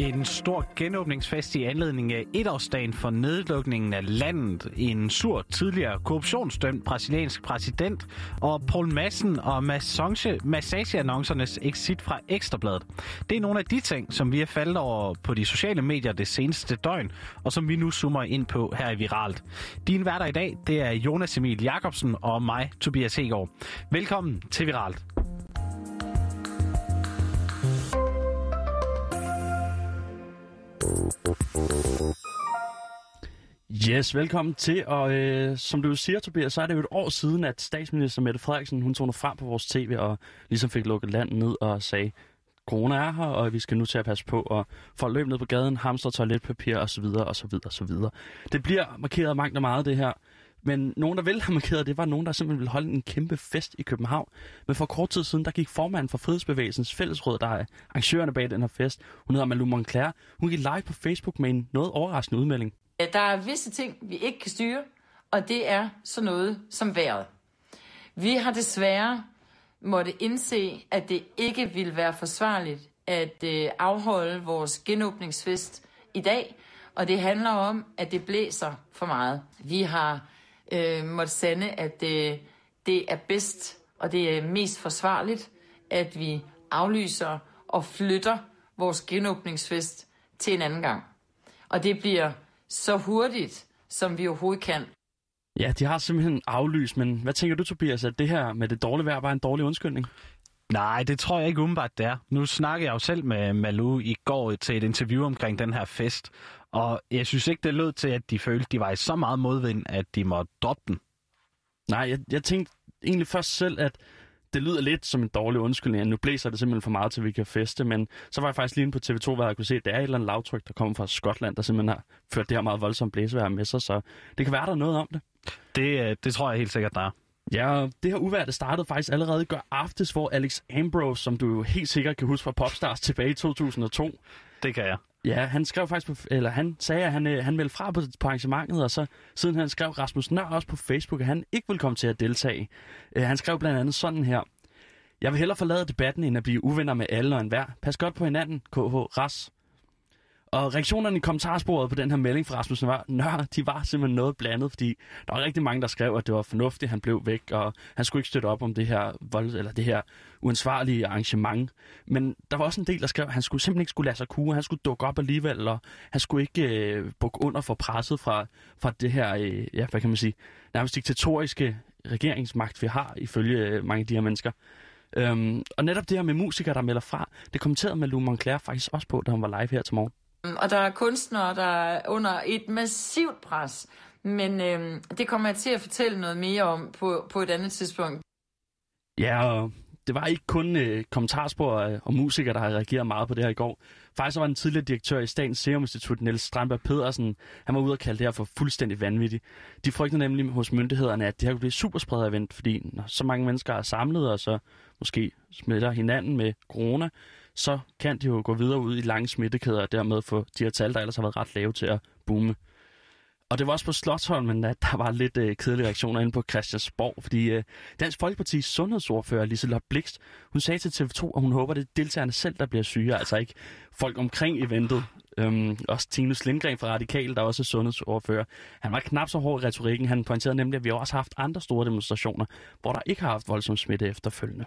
En stor genåbningsfest i anledning af etårsdagen for nedlukningen af landet. En sur tidligere korruptionsdømt brasiliansk præsident og Paul Madsen og massage, massageannoncernes exit fra Ekstrabladet. Det er nogle af de ting, som vi er faldet over på de sociale medier det seneste døgn, og som vi nu zoomer ind på her i Viralt. Din værter i dag, det er Jonas Emil Jakobsen og mig, Tobias Hegård. Velkommen til Viralt. Yes, velkommen til. Og øh, som du siger, Tobias, så er det jo et år siden, at statsminister Mette Frederiksen hun tog noget frem på vores tv og ligesom fik lukket landet ned og sagde, corona er her, og vi skal nu til at passe på, og folk løb ned på gaden, hamster toiletpapir osv. osv. osv. Det bliver markeret mangt og meget, det her. Men nogen, der ville have markeret det, var nogen, der simpelthen ville holde en kæmpe fest i København. Men for kort tid siden, der gik formanden for Frihedsbevægelsens fællesråd, der er arrangørerne bag den her fest. Hun hedder Malou Moncler. Hun gik live på Facebook med en noget overraskende udmelding. Øh, der er visse ting, vi ikke kan styre, og det er sådan noget som vejret. Vi har desværre måtte indse, at det ikke ville være forsvarligt at øh, afholde vores genåbningsfest i dag, og det handler om, at det blæser for meget. Vi har øh, måtte sande, at det, det er bedst og det er mest forsvarligt, at vi aflyser og flytter vores genåbningsfest til en anden gang. Og det bliver så hurtigt, som vi overhovedet kan. Ja, de har simpelthen aflyst, men hvad tænker du, Tobias, at det her med det dårlige vejr var en dårlig undskyldning? Nej, det tror jeg ikke umiddelbart, det er. Nu snakkede jeg jo selv med Malu i går til et interview omkring den her fest, og jeg synes ikke, det lød til, at de følte, de var i så meget modvind, at de måtte droppe den. Nej, jeg, jeg tænkte egentlig først selv, at det lyder lidt som en dårlig undskyldning, nu blæser det simpelthen for meget til, vi kan feste, men så var jeg faktisk lige inde på TV2, hvor jeg kunne se, at det er et eller andet lavtryk, der kommer fra Skotland, der simpelthen har ført det her meget voldsomt blæsevejr med sig, så det kan være, der er noget om det. Det, øh, det tror jeg helt sikkert, der er. Ja, det her uvær, det startede faktisk allerede i går aftes, hvor Alex Ambrose, som du jo helt sikkert kan huske fra Popstars tilbage i 2002. Det kan jeg. Ja, han skrev faktisk på, eller han sagde, at han, øh, han meldte fra på, på arrangementet, og så siden han skrev Rasmus Nør også på Facebook, at han ikke vil komme til at deltage. Øh, han skrev blandt andet sådan her. Jeg vil hellere forlade debatten, end at blive uvenner med alle og enhver. Pas godt på hinanden, KH Ras. Og reaktionerne i kommentarsporet på den her melding fra Rasmussen var, nør, de var simpelthen noget blandet, fordi der var rigtig mange, der skrev, at det var fornuftigt, at han blev væk, og han skulle ikke støtte op om det her, vold, eller det her uansvarlige arrangement. Men der var også en del, der skrev, at han skulle simpelthen ikke skulle lade sig kue, han skulle dukke op alligevel, og han skulle ikke øh, bukke under for presset fra, fra det her, øh, ja, hvad kan man sige, nærmest diktatoriske regeringsmagt, vi har, ifølge øh, mange af de her mennesker. Øhm, og netop det her med musikere, der melder fra, det kommenterede Malou Moncler faktisk også på, da hun var live her til morgen. Øhm, og der er kunstnere, der er under et massivt pres. Men øh, det kommer jeg til at fortælle noget mere om på, på et andet tidspunkt. Ja, og det var ikke kun øh, kommentarspor og, og musikere, der har reageret meget på det her i går. Faktisk var den tidligere direktør i Statens Serum Institut, Niels Strandberg Pedersen, han var ude og kalde det her for fuldstændig vanvittigt. De frygtede nemlig hos myndighederne, at det her kunne blive superspredt event, fordi når så mange mennesker er samlet, og så måske smitter hinanden med corona, så kan de jo gå videre ud i lange smittekæder og dermed få de her tal, der ellers har været ret lave til at boome. Og det var også på Slottholmen, at øh, der var lidt øh, kedelige reaktioner inde på Christiansborg, fordi øh, Dansk Folkepartis sundhedsordfører Liselotte Blikst, hun sagde til TV2, at hun håber, at det er deltagerne selv, der bliver syge, altså ikke folk omkring eventet. Øhm, også Tinus Lindgren fra Radikal, der også er sundhedsordfører. Han var knap så hård i retorikken. Han pointerede nemlig, at vi også har haft andre store demonstrationer, hvor der ikke har haft voldsom smitte efterfølgende.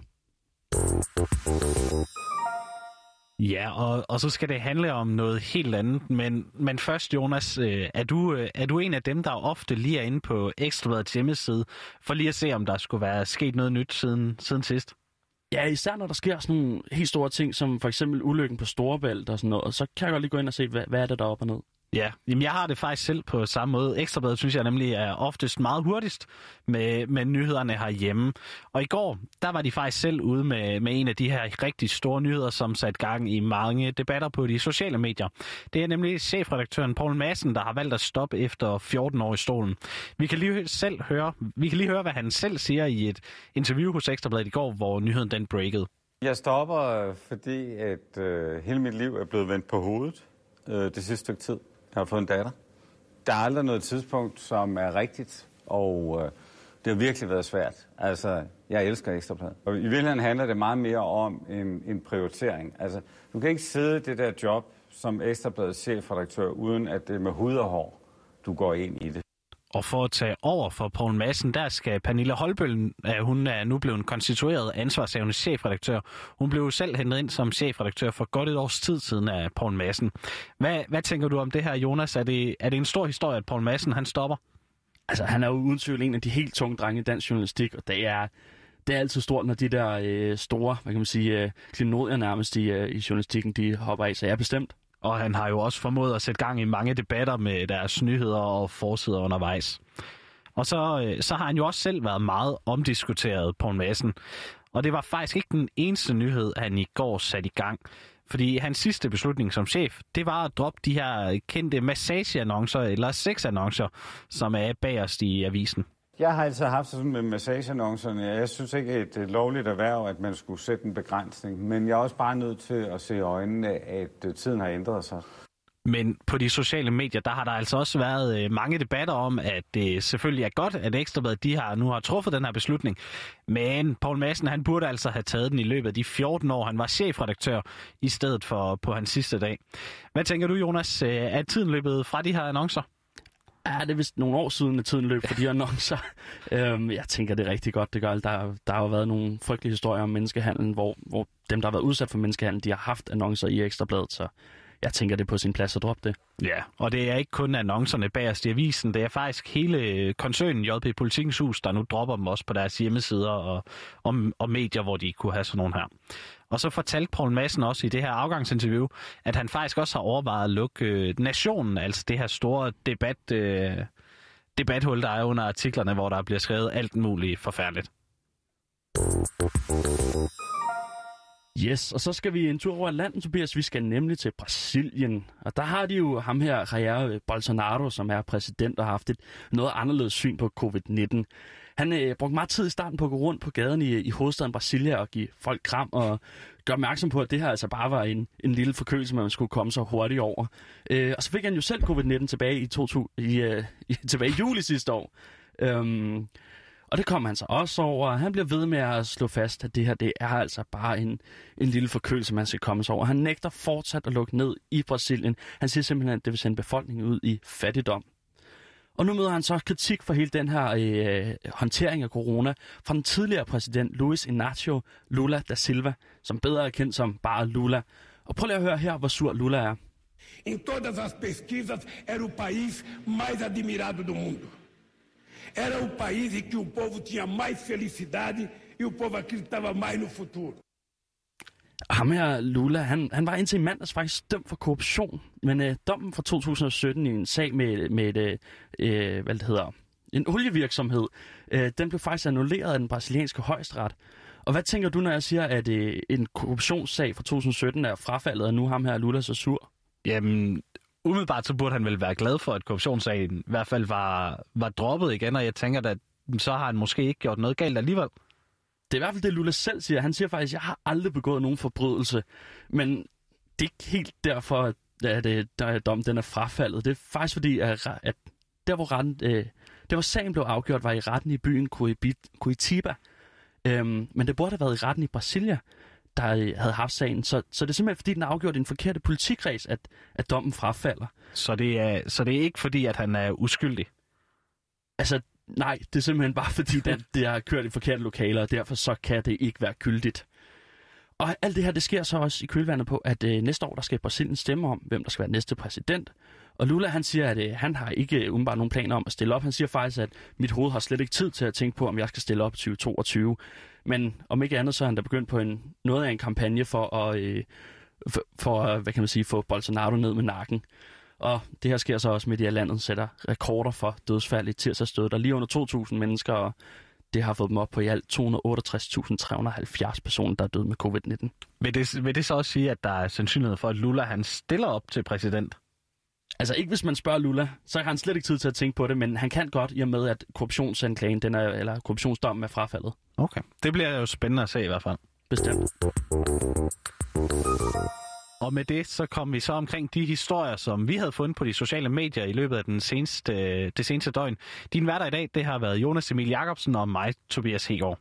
Ja, og, og så skal det handle om noget helt andet. Men, men først, Jonas, øh, er, du, øh, er du en af dem, der ofte lige er inde på Ekstrabladets hjemmeside, for lige at se, om der skulle være sket noget nyt siden, siden sidst? Ja, især når der sker sådan nogle helt store ting, som for eksempel ulykken på Storebælt og sådan noget, så kan jeg godt lige gå ind og se, hvad, hvad er det der op og ned. Ja, jamen jeg har det faktisk selv på samme måde. Ekstrabladet synes jeg nemlig er oftest meget hurtigst med, med nyhederne herhjemme. Og i går, der var de faktisk selv ude med, med en af de her rigtig store nyheder, som satte gang i mange debatter på de sociale medier. Det er nemlig chefredaktøren Paul Madsen, der har valgt at stoppe efter 14 år i stolen. Vi kan lige selv høre, vi kan lige høre, hvad han selv siger i et interview hos Ekstrabladet i går, hvor nyheden den breakede. Jeg stopper, fordi at øh, hele mit liv er blevet vendt på hovedet øh, det sidste stykke tid. Jeg har fået en datter. Der er aldrig noget tidspunkt, som er rigtigt, og øh, det har virkelig været svært. Altså, jeg elsker ekstrabladet. Og i virkeligheden handler det meget mere om en, en prioritering. Altså, du kan ikke sidde i det der job som Ekstrabladets chefredaktør, uden at det er med hud og hår, du går ind i det. Og for at tage over for Poul Madsen, der skal Pernille Holbøl, øh, hun er nu blevet konstitueret ansvarshavende chefredaktør. Hun blev selv hentet ind som chefredaktør for godt et års tid siden af Poul Madsen. Hvad, hvad tænker du om det her, Jonas? Er det, er det en stor historie, at Poul Madsen han stopper? Altså, han er jo uden tvivl en af de helt tunge drenge i dansk journalistik, og det er, det er altid stort, når de der øh, store, hvad kan man sige, øh, klinodier nærmest i, øh, i journalistikken, de hopper af, så jeg er bestemt. Og han har jo også formået at sætte gang i mange debatter med deres nyheder og forsider undervejs. Og så, øh, så har han jo også selv været meget omdiskuteret på en massen. Og det var faktisk ikke den eneste nyhed, han i går satte i gang. Fordi hans sidste beslutning som chef, det var at droppe de her kendte massageannoncer eller sexannoncer, som er bagerst i avisen. Jeg har altid haft sådan med massageannoncerne. Jeg synes ikke, det er et lovligt erhverv, at man skulle sætte en begrænsning. Men jeg er også bare nødt til at se i øjnene, at øh, tiden har ændret sig. Men på de sociale medier, der har der altså også været øh, mange debatter om, at det selvfølgelig er godt, at Ekstrabladet de har, nu har truffet den her beslutning. Men Paul Madsen, han burde altså have taget den i løbet af de 14 år, han var chefredaktør, i stedet for på hans sidste dag. Hvad tænker du, Jonas? Øh, er tiden løbet fra de her annoncer? Ja, det er vist nogle år siden, at tiden løb for de annoncer. øhm, jeg tænker, det er rigtig godt, det gør. Der, der har jo været nogle frygtelige historier om menneskehandlen, hvor, hvor dem, der har været udsat for menneskehandel, de har haft annoncer i Ekstrabladet, så jeg tænker, det er på sin plads at droppe det. Ja, og det er ikke kun annoncerne bagerst i avisen, det er faktisk hele koncernen JP Politikens Hus, der nu dropper dem også på deres hjemmesider og, og, og medier, hvor de kunne have sådan nogle her. Og så fortalte Paul Madsen også i det her afgangsinterview, at han faktisk også har overvejet at lukke øh, nationen, altså det her store debat, øh, debathul, der er under artiklerne, hvor der bliver skrevet alt muligt forfærdeligt. Yes, og så skal vi en tur over landet, Tobias. Vi skal nemlig til Brasilien. Og der har de jo ham her, Jair Bolsonaro, som er præsident og har haft et noget anderledes syn på covid-19. Han øh, brugte meget tid i starten på at gå rundt på gaden i, i hovedstaden Brasilia og give folk kram og gøre opmærksom på, at det her altså bare var en, en lille forkølelse, man skulle komme så hurtigt over. Øh, og så fik han jo selv covid-19 tilbage i, to, i, øh, i, tilbage i juli sidste år. Øhm, og det kommer han så også over. Han bliver ved med at slå fast, at det her det er altså bare en, en lille forkølelse, man skal komme sig over. Han nægter fortsat at lukke ned i Brasilien. Han siger simpelthen, at det vil sende befolkningen ud i fattigdom. Og nu møder han så kritik for hele den her øh, håndtering af corona fra den tidligere præsident Luis Inácio Lula da Silva, som bedre er kendt som bare Lula. Og prøv lige at høre her, hvor sur Lula er. Em todas as pesquisas, era o país mais admirado do mundo. Era o país em que o povo tinha mais felicidade e o povo acreditava mais no futuro. Ham her, Lula, han, han var indtil i mandags faktisk dømt for korruption, men øh, dommen fra 2017 i en sag med, med et, øh, hvad det hedder, en olievirksomhed, øh, den blev faktisk annulleret af den brasilianske højesteret. Og hvad tænker du, når jeg siger, at øh, en korruptionssag fra 2017 er frafaldet, og nu ham her Lula så sur? Jamen, umiddelbart så burde han vel være glad for, at korruptionssagen i hvert fald var, var droppet igen, og jeg tænker, at så har han måske ikke gjort noget galt alligevel. Det er i hvert fald det, Lula selv siger. Han siger faktisk, at jeg har aldrig begået nogen forbrydelse, men det er ikke helt derfor, at det, øh, der dom den er frafaldet. Det er faktisk fordi, at, at der, hvor retten, øh, der hvor sagen blev afgjort, var i retten i byen Curitiba. Øhm, men det burde have været i retten i Brasilia, der øh, havde haft sagen. Så, så det er simpelthen fordi, den er afgjort i en forkerte politikreds, at, at dommen frafalder. Så det, er, så det er ikke fordi, at han er uskyldig? Altså, nej, det er simpelthen bare fordi, den, det har kørt i forkerte lokaler, og derfor så kan det ikke være gyldigt. Og alt det her, det sker så også i kølvandet på, at øh, næste år, der skal Brasilien stemme om, hvem der skal være næste præsident. Og Lula, han siger, at øh, han har ikke øh, umiddelbart nogen planer om at stille op. Han siger faktisk, at mit hoved har slet ikke tid til at tænke på, om jeg skal stille op i 2022. Men om ikke andet, så er han da begyndt på en, noget af en kampagne for at, øh, for, for, hvad kan man sige, få Bolsonaro ned med nakken. Og det her sker så også midt i, at landet sætter rekorder for dødsfald i tirsdagsdød. Der er lige under 2.000 mennesker, og det har fået dem op på i alt 268.370 personer, der er døde med covid-19. Vil det, vil det så også sige, at der er sandsynlighed for, at Lula han stiller op til præsident? Altså ikke hvis man spørger Lula, så har han slet ikke tid til at tænke på det, men han kan godt i og med, at korruptionsanklagen, den er, eller korruptionsdommen er frafaldet. Okay, det bliver jo spændende at se i hvert fald. Bestemt. Og med det, så kom vi så omkring de historier, som vi havde fundet på de sociale medier i løbet af den seneste, det seneste døgn. Din hverdag i dag, det har været Jonas Emil Jacobsen og mig, Tobias Hegård.